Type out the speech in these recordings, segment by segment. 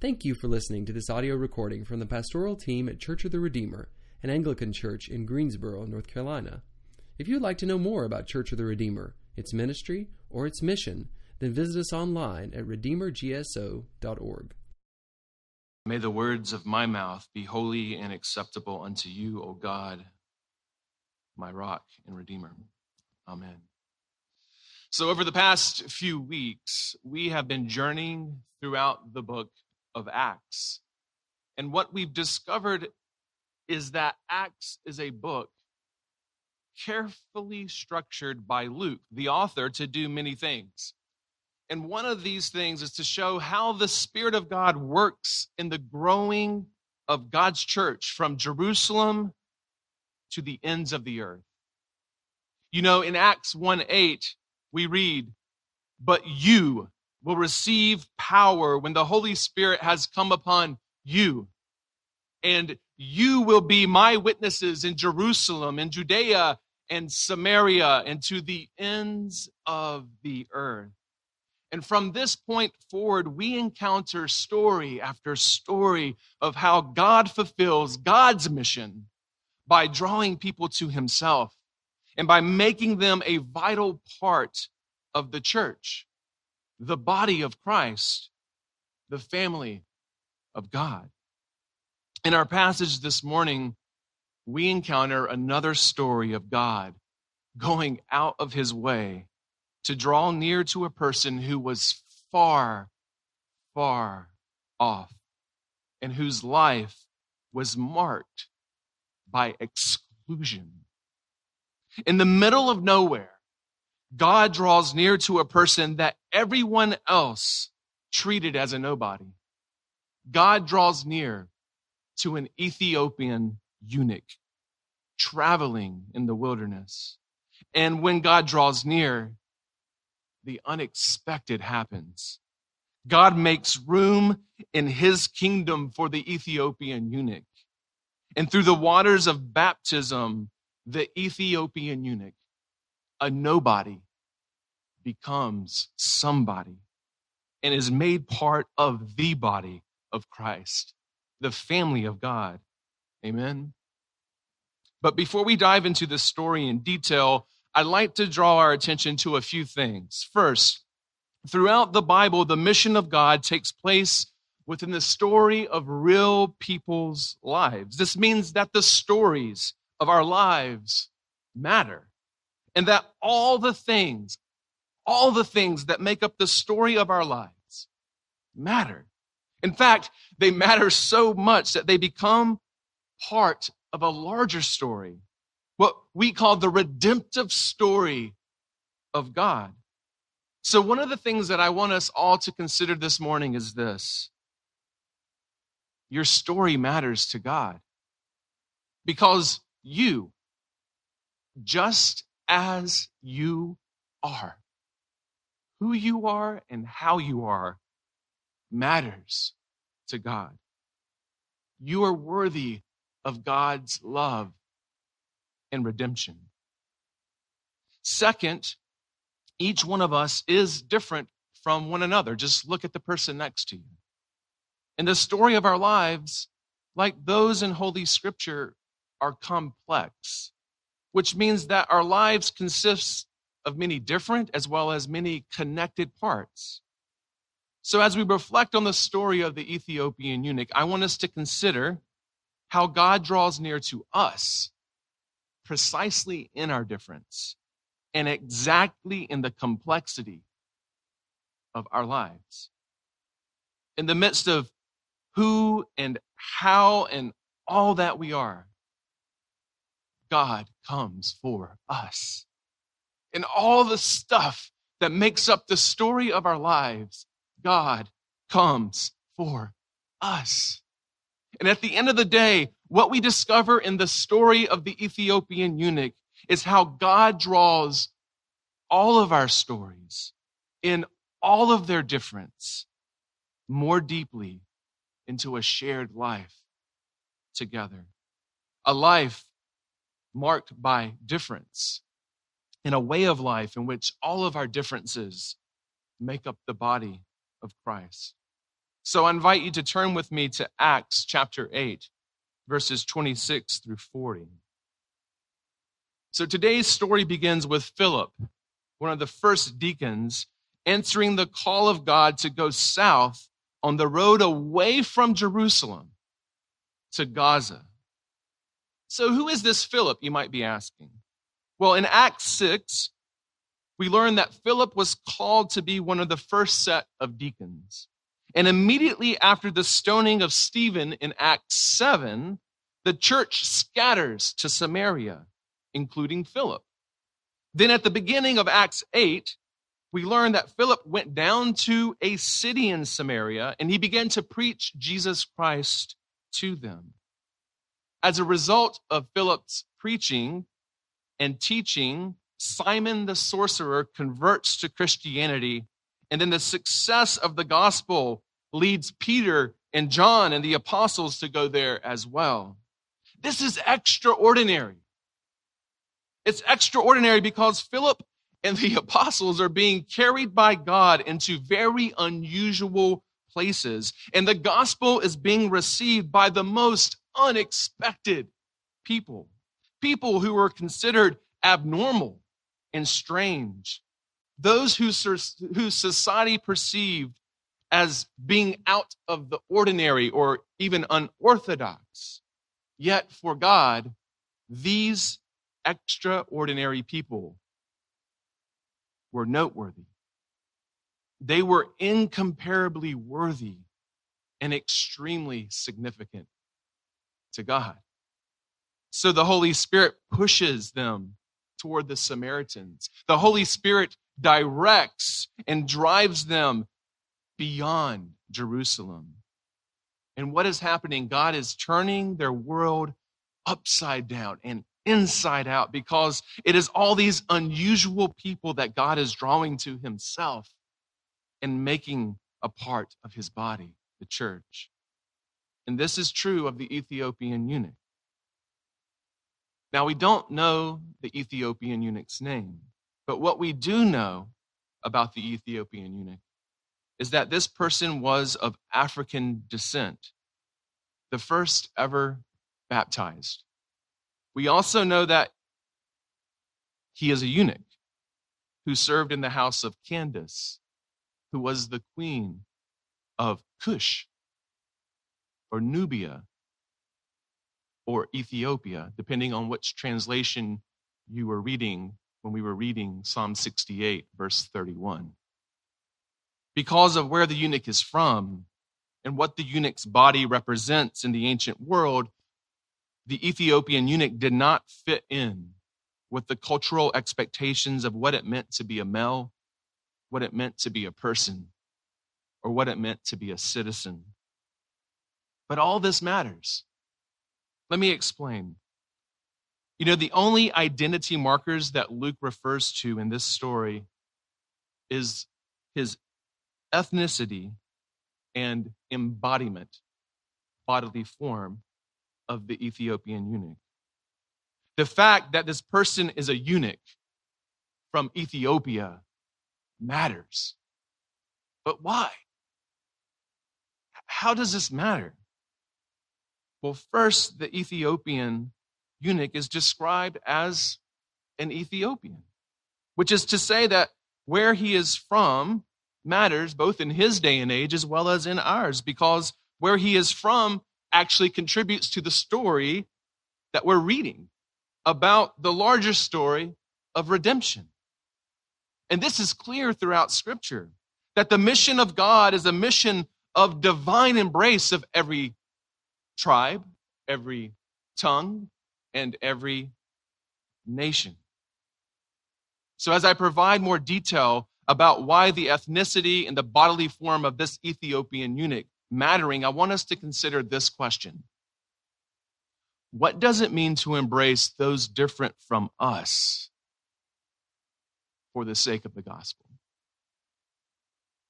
Thank you for listening to this audio recording from the pastoral team at Church of the Redeemer, an Anglican church in Greensboro, North Carolina. If you'd like to know more about Church of the Redeemer, its ministry, or its mission, then visit us online at redeemergso.org. May the words of my mouth be holy and acceptable unto you, O God, my rock and redeemer. Amen. So, over the past few weeks, we have been journeying throughout the book of Acts. And what we've discovered is that Acts is a book carefully structured by Luke, the author, to do many things. And one of these things is to show how the Spirit of God works in the growing of God's church from Jerusalem to the ends of the earth. You know, in Acts 1 8, we read, But you, will receive power when the Holy Spirit has come upon you. And you will be my witnesses in Jerusalem, in Judea, and Samaria, and to the ends of the earth. And from this point forward, we encounter story after story of how God fulfills God's mission by drawing people to himself and by making them a vital part of the church the body of Christ, the family of God. In our passage this morning, we encounter another story of God going out of his way to draw near to a person who was far, far off and whose life was marked by exclusion. In the middle of nowhere, God draws near to a person that everyone else treated as a nobody. God draws near to an Ethiopian eunuch traveling in the wilderness. And when God draws near, the unexpected happens. God makes room in his kingdom for the Ethiopian eunuch. And through the waters of baptism, the Ethiopian eunuch a nobody becomes somebody and is made part of the body of Christ, the family of God. Amen. But before we dive into this story in detail, I'd like to draw our attention to a few things. First, throughout the Bible, the mission of God takes place within the story of real people's lives. This means that the stories of our lives matter and that all the things, all the things that make up the story of our lives matter. In fact, they matter so much that they become part of a larger story, what we call the redemptive story of God. So, one of the things that I want us all to consider this morning is this your story matters to God because you, just as you are. Who you are and how you are matters to God. You are worthy of God's love and redemption. Second, each one of us is different from one another. Just look at the person next to you. And the story of our lives, like those in Holy Scripture, are complex which means that our lives consist of many different as well as many connected parts. So, as we reflect on the story of the Ethiopian eunuch, I want us to consider how God draws near to us precisely in our difference and exactly in the complexity of our lives. In the midst of who and how and all that we are, God comes for us. And all the stuff that makes up the story of our lives, God comes for us. And at the end of the day, what we discover in the story of the Ethiopian eunuch is how God draws all of our stories in all of their difference more deeply into a shared life together. A life marked by difference in a way of life in which all of our differences make up the body of Christ. So I invite you to turn with me to Acts chapter 8, verses 26 through 40. So today's story begins with Philip, one of the first deacons, answering the call of God to go south on the road away from Jerusalem to Gaza. So, who is this Philip, you might be asking? Well, in Acts 6, we learn that Philip was called to be one of the first set of deacons. And immediately after the stoning of Stephen in Acts 7, the church scatters to Samaria, including Philip. Then at the beginning of Acts 8, we learn that Philip went down to a city in Samaria and he began to preach Jesus Christ to them. As a result of Philip's preaching and teaching, Simon the sorcerer converts to Christianity. And then the success of the gospel leads Peter and John and the apostles to go there as well. This is extraordinary. It's extraordinary because Philip and the apostles are being carried by God into very unusual places. And the gospel is being received by the most unexpected people, people who were considered abnormal and strange, those who, whose society perceived as being out of the ordinary or even unorthodox. Yet for God, these extraordinary people were noteworthy. They were incomparably worthy and extremely significant to God. So the Holy Spirit pushes them toward the Samaritans. The Holy Spirit directs and drives them beyond Jerusalem. And what is happening? God is turning their world upside down and inside out because it is all these unusual people that God is drawing to himself and making a part of his body, the church. And this is true of the Ethiopian eunuch. Now, we don't know the Ethiopian eunuch's name, but what we do know about the Ethiopian eunuch is that this person was of African descent, the first ever baptized. We also know that he is a eunuch who served in the house of Candace, who was the queen of Cush or Nubia or Ethiopia, depending on which translation you were reading when we were reading Psalm 68, verse 31. Because of where the eunuch is from and what the eunuch's body represents in the ancient world, the Ethiopian eunuch did not fit in with the cultural expectations of what it meant to be a male, what it meant to be a person, or what it meant to be a citizen. But all this matters. Let me explain. You know, the only identity markers that Luke refers to in this story is his ethnicity and embodiment, bodily form of the Ethiopian eunuch. The fact that this person is a eunuch from Ethiopia matters. But why? How does this matter? Well, first, the Ethiopian eunuch is described as an Ethiopian, which is to say that where he is from matters both in his day and age as well as in ours, because where he is from actually contributes to the story that we're reading about the larger story of redemption. And this is clear throughout Scripture that the mission of God is a mission of divine embrace of every tribe, every tongue, and every nation. So, as I provide more detail about why the ethnicity and the bodily form of this Ethiopian eunuch mattering, I want us to consider this question What does it mean to embrace those different from us for the sake of the gospel?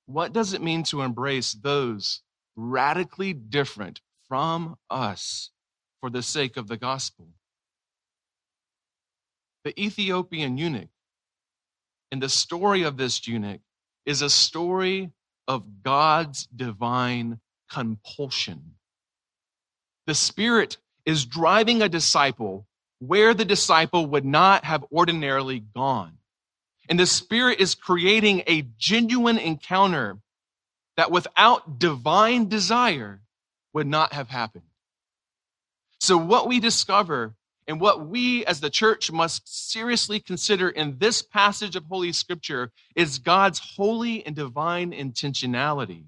What does it mean to embrace those radically different from us for the sake of the gospel. The Ethiopian eunuch, and the story of this eunuch, is a story of God's divine compulsion. The Spirit is driving a disciple where the disciple would not have ordinarily gone. And the Spirit is creating a genuine encounter that without divine desire would not have happened. So, what we discover and what we as the church must seriously consider in this passage of Holy Scripture is God's holy and divine intentionality.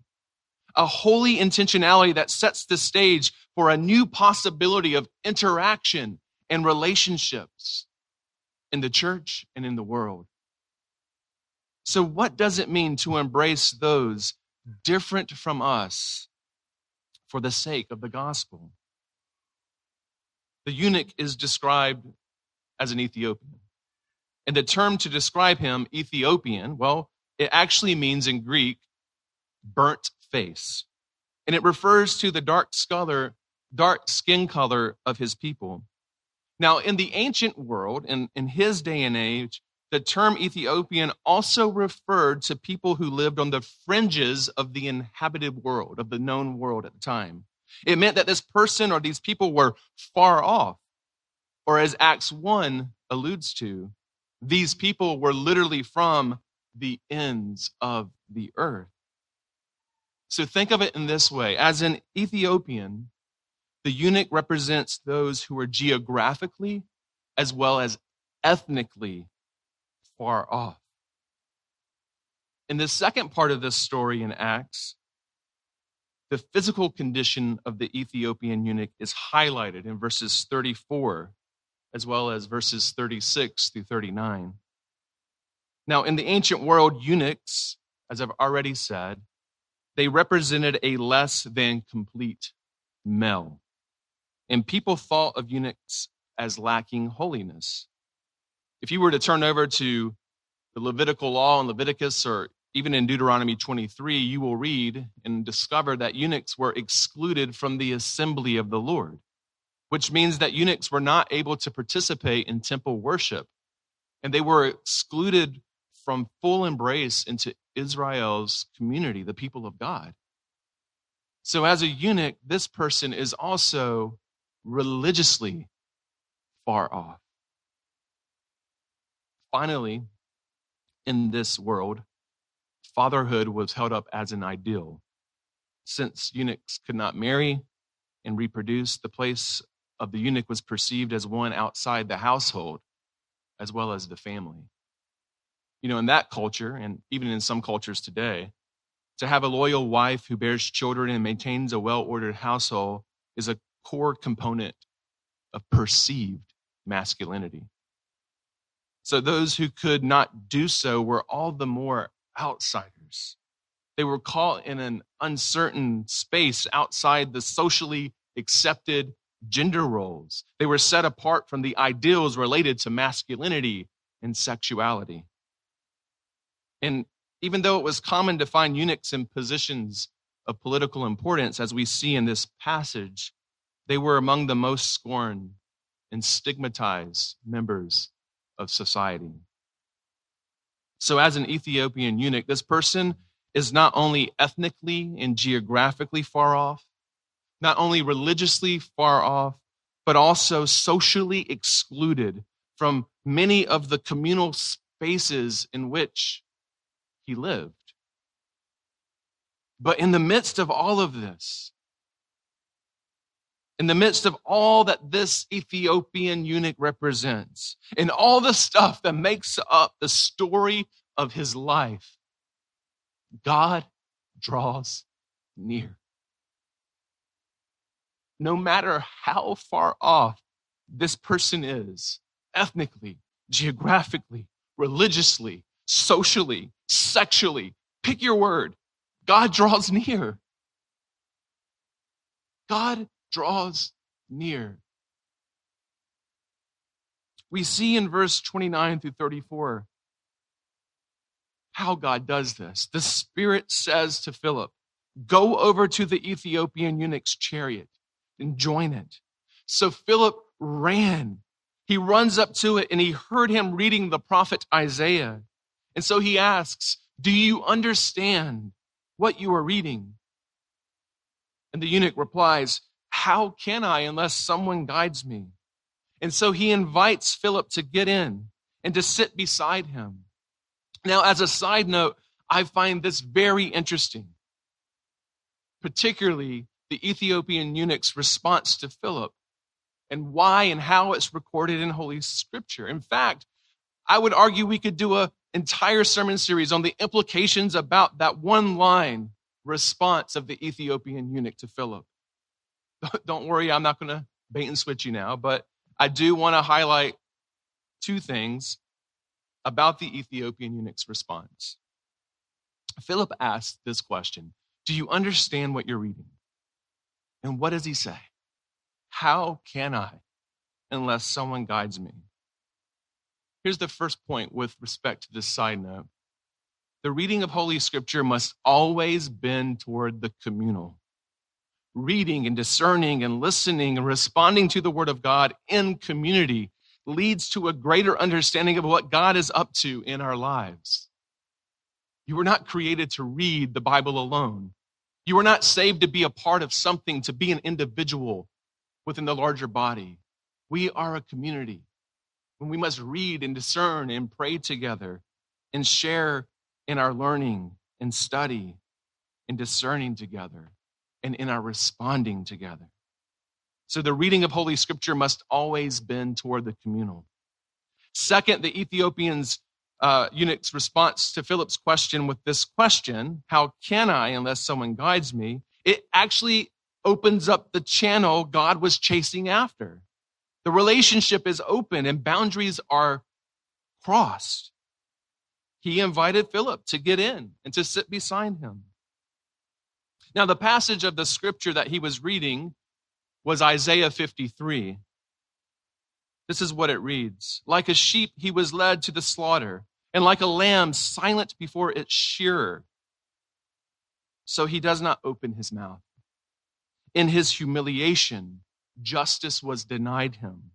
A holy intentionality that sets the stage for a new possibility of interaction and relationships in the church and in the world. So, what does it mean to embrace those different from us for the sake of the gospel? The eunuch is described as an Ethiopian. And the term to describe him, Ethiopian, well, it actually means in Greek, burnt face. And it refers to the dark color, dark skin color of his people. Now, in the ancient world, in, in his day and age, the term Ethiopian also referred to people who lived on the fringes of the inhabited world, of the known world at the time. It meant that this person or these people were far off. Or as Acts 1 alludes to, these people were literally from the ends of the earth. So think of it in this way as an Ethiopian, the eunuch represents those who are geographically as well as ethnically far off. In the second part of this story in Acts, the physical condition of the Ethiopian eunuch is highlighted in verses 34 as well as verses 36 through 39. Now, in the ancient world, eunuchs, as I've already said, they represented a less than complete male. And people thought of eunuchs as lacking holiness. If you were to turn over to the Levitical law in Leviticus or even in Deuteronomy 23, you will read and discover that eunuchs were excluded from the assembly of the Lord, which means that eunuchs were not able to participate in temple worship. And they were excluded from full embrace into Israel's community, the people of God. So, as a eunuch, this person is also religiously far off. Finally, in this world, fatherhood was held up as an ideal. Since eunuchs could not marry and reproduce, the place of the eunuch was perceived as one outside the household as well as the family. You know, in that culture, and even in some cultures today, to have a loyal wife who bears children and maintains a well ordered household is a core component of perceived masculinity. So those who could not do so were all the more outsiders. They were caught in an uncertain space outside the socially accepted gender roles. They were set apart from the ideals related to masculinity and sexuality. And even though it was common to find eunuchs in positions of political importance, as we see in this passage, they were among the most scorned and stigmatized members of society. So, as an Ethiopian eunuch, this person is not only ethnically and geographically far off, not only religiously far off, but also socially excluded from many of the communal spaces in which he lived. But in the midst of all of this, in the midst of all that this Ethiopian eunuch represents, and all the stuff that makes up the story of his life, God draws near. No matter how far off this person is, ethnically, geographically, religiously, socially, sexually, pick your word, God draws near. God draws near. We see in verse 29 through 34 how God does this. The Spirit says to Philip, Go over to the Ethiopian eunuch's chariot and join it. So Philip ran. He runs up to it and he heard him reading the prophet Isaiah. And so he asks, Do you understand what you are reading? And the eunuch replies, How can I unless someone guides me? And so he invites Philip to get in and to sit beside him. Now, as a side note, I find this very interesting, particularly the Ethiopian eunuch's response to Philip and why and how it's recorded in Holy Scripture. In fact, I would argue we could do an entire sermon series on the implications about that one line response of the Ethiopian eunuch to Philip. Don't worry, I'm not going to bait and switch you now, but I do want to highlight two things about the Ethiopian eunuch's response. Philip asked this question Do you understand what you're reading? And what does he say? How can I unless someone guides me? Here's the first point with respect to this side note the reading of Holy Scripture must always bend toward the communal. Reading and discerning and listening and responding to the Word of God in community leads to a greater understanding of what God is up to in our lives. You were not created to read the Bible alone. You were not saved to be a part of something, to be an individual within the larger body. We are a community. And we must read and discern and pray together and share in our learning and study and discerning together and in our responding together. So the reading of Holy Scripture must always bend toward the communal. Second, the Ethiopians uh, eunuch's response to Philip's question with this question, How can I unless someone guides me? It actually opens up the channel God was chasing after. The relationship is open and boundaries are crossed. He invited Philip to get in and to sit beside him. Now, the passage of the scripture that he was reading was Isaiah 53. This is what it reads Like a sheep, he was led to the slaughter, and like a lamb silent before its shearer. So he does not open his mouth. In his humiliation, justice was denied him.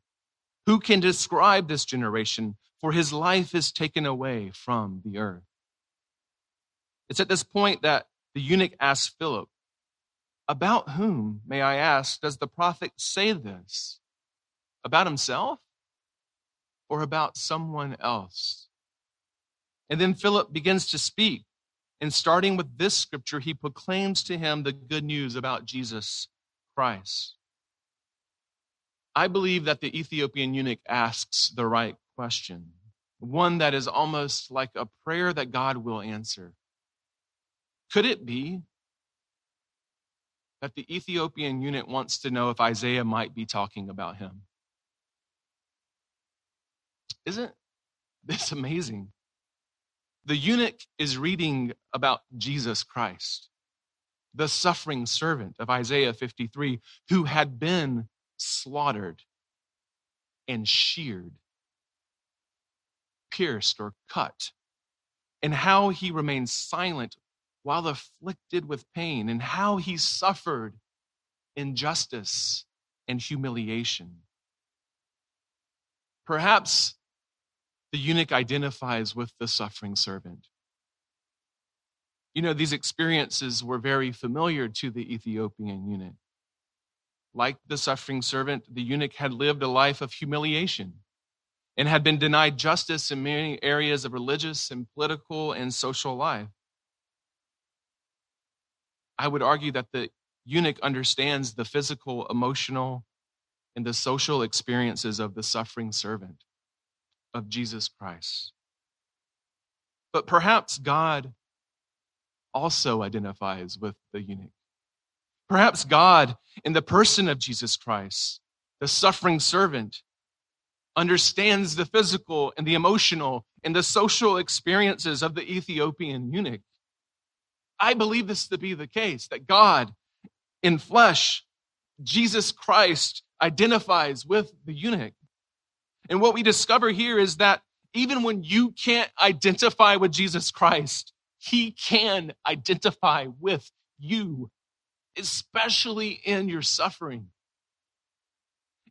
Who can describe this generation? For his life is taken away from the earth. It's at this point that the eunuch asks Philip, about whom, may I ask, does the prophet say this? About himself or about someone else? And then Philip begins to speak. And starting with this scripture, he proclaims to him the good news about Jesus Christ. I believe that the Ethiopian eunuch asks the right question, one that is almost like a prayer that God will answer. Could it be that the Ethiopian eunuch wants to know if Isaiah might be talking about him. Isn't this amazing? The eunuch is reading about Jesus Christ, the suffering servant of Isaiah 53, who had been slaughtered and sheared, pierced or cut, and how he remains silent while afflicted with pain, and how he suffered injustice and humiliation. Perhaps the eunuch identifies with the suffering servant. You know, these experiences were very familiar to the Ethiopian eunuch. Like the suffering servant, the eunuch had lived a life of humiliation and had been denied justice in many areas of religious and political and social life. I would argue that the eunuch understands the physical, emotional, and the social experiences of the suffering servant of Jesus Christ. But perhaps God also identifies with the eunuch. Perhaps God, in the person of Jesus Christ, the suffering servant, understands the physical and the emotional and the social experiences of the Ethiopian eunuch. I believe this to be the case that God in flesh, Jesus Christ, identifies with the eunuch. And what we discover here is that even when you can't identify with Jesus Christ, he can identify with you, especially in your suffering.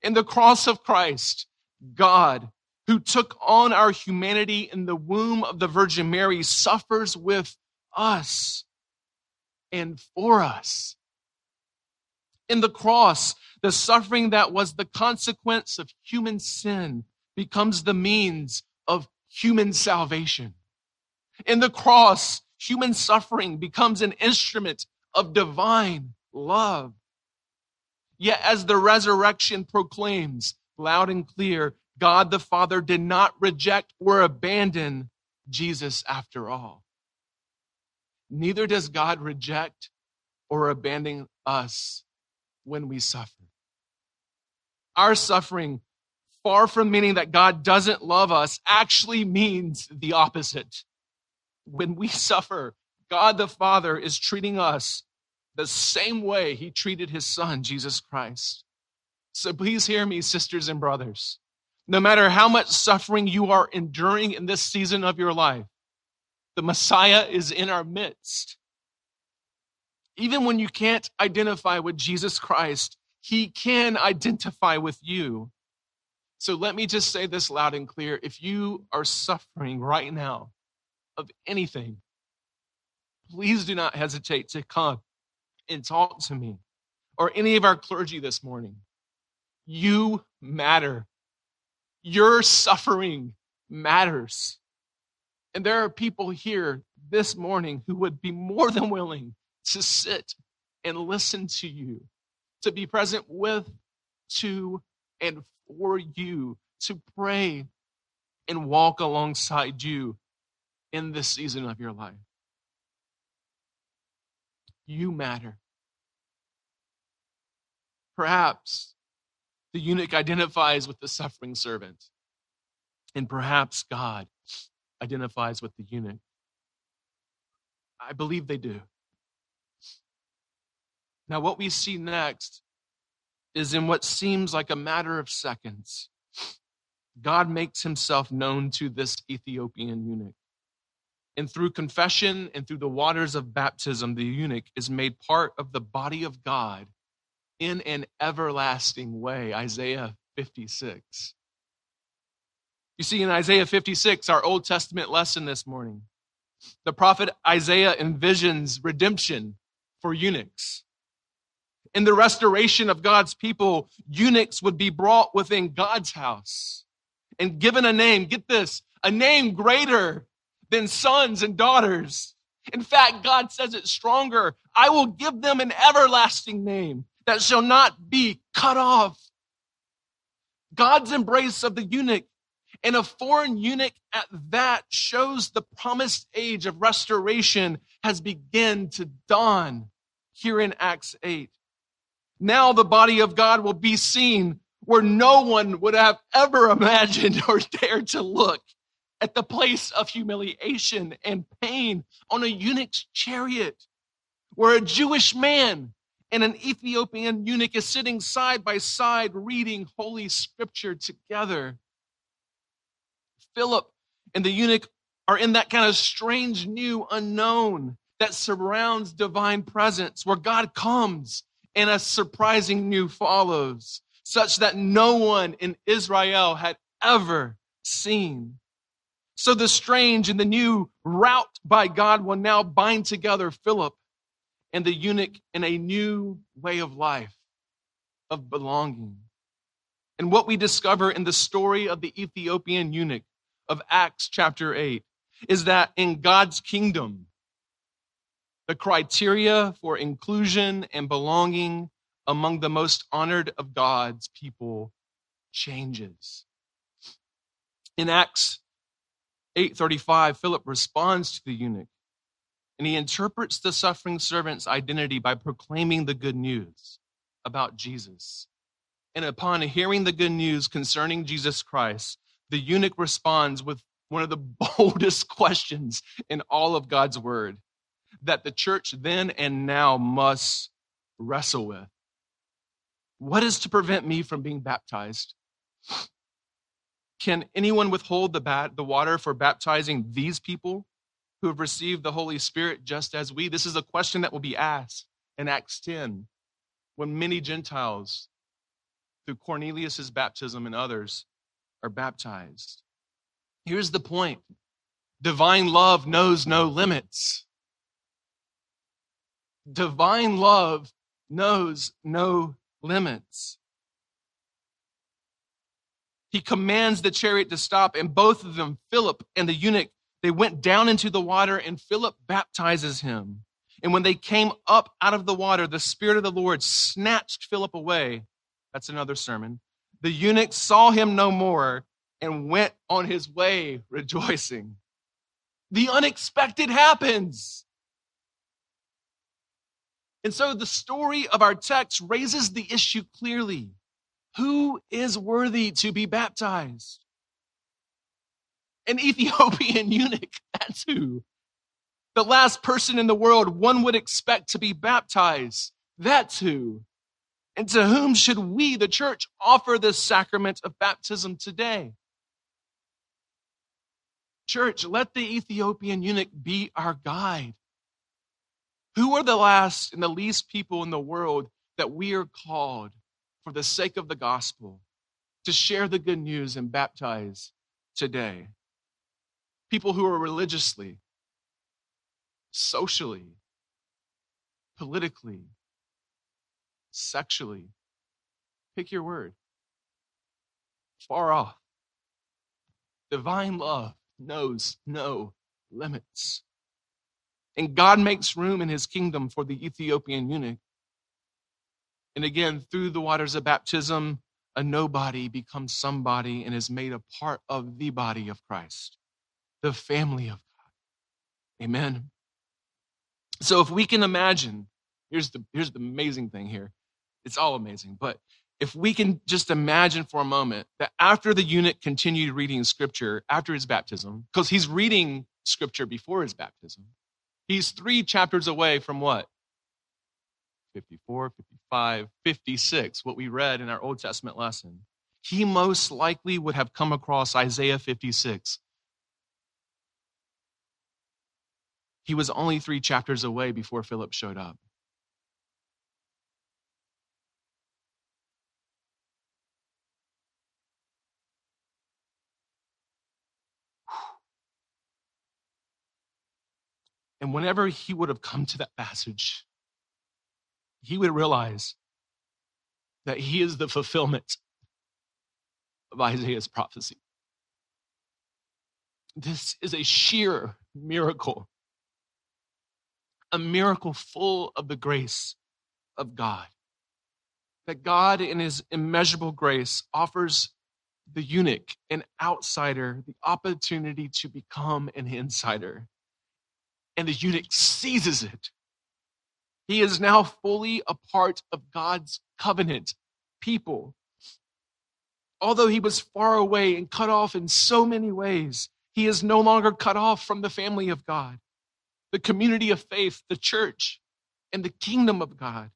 In the cross of Christ, God, who took on our humanity in the womb of the Virgin Mary, suffers with us and for us. In the cross, the suffering that was the consequence of human sin becomes the means of human salvation. In the cross, human suffering becomes an instrument of divine love. Yet, as the resurrection proclaims loud and clear, God the Father did not reject or abandon Jesus after all. Neither does God reject or abandon us when we suffer. Our suffering, far from meaning that God doesn't love us, actually means the opposite. When we suffer, God the Father is treating us the same way he treated his son, Jesus Christ. So please hear me, sisters and brothers. No matter how much suffering you are enduring in this season of your life, the Messiah is in our midst. Even when you can't identify with Jesus Christ, he can identify with you. So let me just say this loud and clear. If you are suffering right now of anything, please do not hesitate to come and talk to me or any of our clergy this morning. You matter. Your suffering matters. And there are people here this morning who would be more than willing to sit and listen to you, to be present with, to, and for you, to pray and walk alongside you in this season of your life. You matter. Perhaps the eunuch identifies with the suffering servant, and perhaps God identifies with the eunuch. I believe they do. Now, what we see next is in what seems like a matter of seconds, God makes himself known to this Ethiopian eunuch. And through confession and through the waters of baptism, the eunuch is made part of the body of God in an everlasting way. Isaiah 56. You see, in Isaiah 56, our Old Testament lesson this morning, the prophet Isaiah envisions redemption for eunuchs. In the restoration of God's people, eunuchs would be brought within God's house and given a name. Get this, a name greater than sons and daughters. In fact, God says it stronger. I will give them an everlasting name that shall not be cut off. God's embrace of the eunuch and a foreign eunuch at that shows the promised age of restoration has begun to dawn here in Acts 8. Now the body of God will be seen where no one would have ever imagined or dared to look at the place of humiliation and pain on a eunuch's chariot, where a Jewish man and an Ethiopian eunuch is sitting side by side reading Holy Scripture together. Philip and the eunuch are in that kind of strange new unknown that surrounds divine presence where God comes and a surprising new follows, such that no one in Israel had ever seen. So the strange and the new route by God will now bind together Philip and the eunuch in a new way of life, of belonging. And what we discover in the story of the Ethiopian eunuch of Acts chapter 8 is that in God's kingdom, the criteria for inclusion and belonging among the most honored of God's people changes. In Acts 8:35 Philip responds to the eunuch and he interprets the suffering servant's identity by proclaiming the good news about Jesus. And upon hearing the good news concerning Jesus Christ, the eunuch responds with one of the boldest questions in all of God's word that the church then and now must wrestle with. What is to prevent me from being baptized? Can anyone withhold the, bat, the water for baptizing these people who have received the Holy Spirit just as we? This is a question that will be asked in Acts 10 when many Gentiles, through Cornelius's baptism and others, are baptized. Here's the point divine love knows no limits. Divine love knows no limits. He commands the chariot to stop, and both of them, Philip and the eunuch, they went down into the water, and Philip baptizes him. And when they came up out of the water, the Spirit of the Lord snatched Philip away. That's another sermon. The eunuch saw him no more and went on his way rejoicing. The unexpected happens. And so the story of our text raises the issue clearly. Who is worthy to be baptized? An Ethiopian eunuch, that's who. The last person in the world one would expect to be baptized, that's who. And to whom should we, the church, offer this sacrament of baptism today? Church, let the Ethiopian eunuch be our guide. Who are the last and the least people in the world that we are called for the sake of the gospel to share the good news and baptize today? People who are religiously, socially, politically, sexually, pick your word, far off. Divine love knows no limits. And God makes room in his kingdom for the Ethiopian eunuch. And again, through the waters of baptism, a nobody becomes somebody and is made a part of the body of Christ, the family of God. Amen. So if we can imagine, here's the here's the amazing thing here. It's all amazing, but if we can just imagine for a moment that after the eunuch continued reading scripture after his baptism, because he's reading scripture before his baptism, he's three chapters away from what? 54, 55, 56, what we read in our Old Testament lesson. He most likely would have come across Isaiah 56. He was only three chapters away before Philip showed up. And whenever he would have come to that passage, he would realize that he is the fulfillment of Isaiah's prophecy. This is a sheer miracle, a miracle full of the grace of God. That God, in his immeasurable grace, offers the eunuch, an outsider, the opportunity to become an insider and the eunuch seizes it. He is now fully a part of God's covenant people. Although he was far away and cut off in so many ways, he is no longer cut off from the family of God, the community of faith, the church, and the kingdom of God.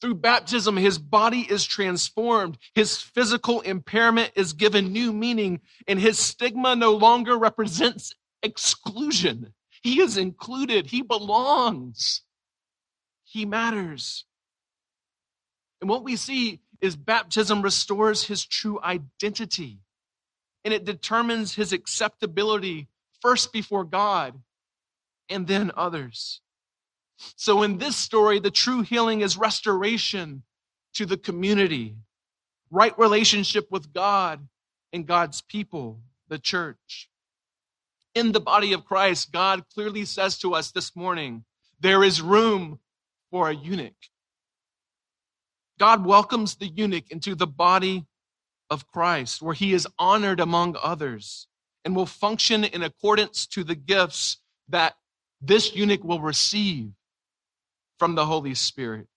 Through baptism, his body is transformed. His physical impairment is given new meaning, and his stigma no longer represents exclusion. He is included. He belongs. He matters. And what we see is baptism restores his true identity and it determines his acceptability first before God and then others. So, in this story, the true healing is restoration to the community, right relationship with God and God's people, the church in the body of Christ, God clearly says to us this morning there is room for a eunuch. God welcomes the eunuch into the body of Christ, where he is honored among others and will function in accordance to the gifts that this eunuch will receive from the Holy Spirit.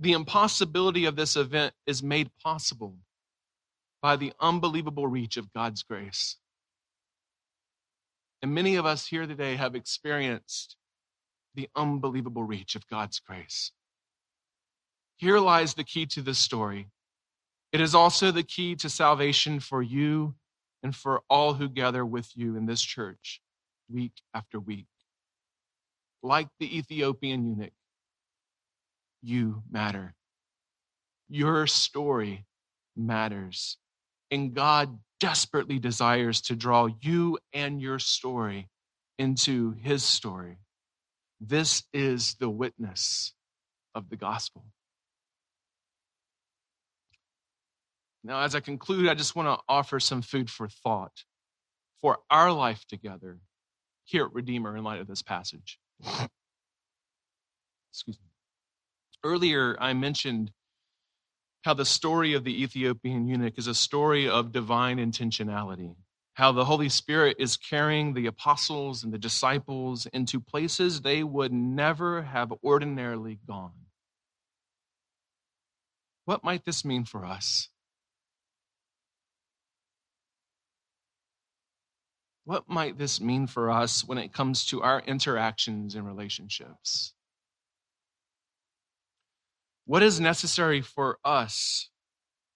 The impossibility of this event is made possible by the unbelievable reach of God's grace. And many of us here today have experienced the unbelievable reach of God's grace. Here lies the key to this story. It is also the key to salvation for you and for all who gather with you in this church week after week. Like the Ethiopian eunuch, you matter. Your story matters. And God desperately desires to draw you and your story into his story. This is the witness of the gospel. Now, as I conclude, I just want to offer some food for thought for our life together here at Redeemer in light of this passage. Excuse me. Earlier, I mentioned how the story of the Ethiopian eunuch is a story of divine intentionality, how the Holy Spirit is carrying the apostles and the disciples into places they would never have ordinarily gone. What might this mean for us? What might this mean for us when it comes to our interactions and relationships? What is necessary for us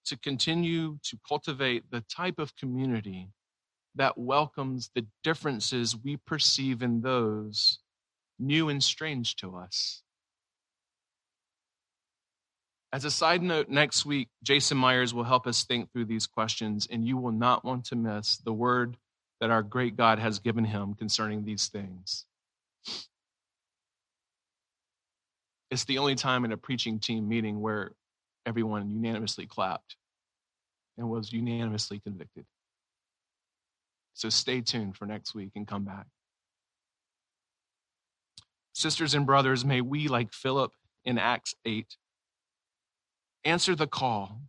to continue to cultivate the type of community that welcomes the differences we perceive in those new and strange to us? As a side note, next week, Jason Myers will help us think through these questions, and you will not want to miss the word that our great God has given him concerning these things. It's the only time in a preaching team meeting where everyone unanimously clapped and was unanimously convicted. So stay tuned for next week and come back. Sisters and brothers, may we, like Philip in Acts 8, answer the call,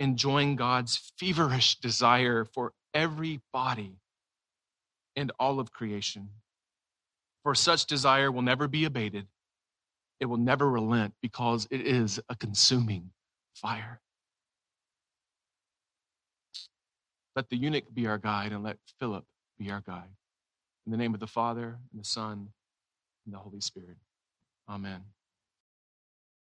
enjoying God's feverish desire for every body and all of creation. For such desire will never be abated, it will never relent because it is a consuming fire. Let the eunuch be our guide and let Philip be our guide. In the name of the Father, and the Son, and the Holy Spirit. Amen.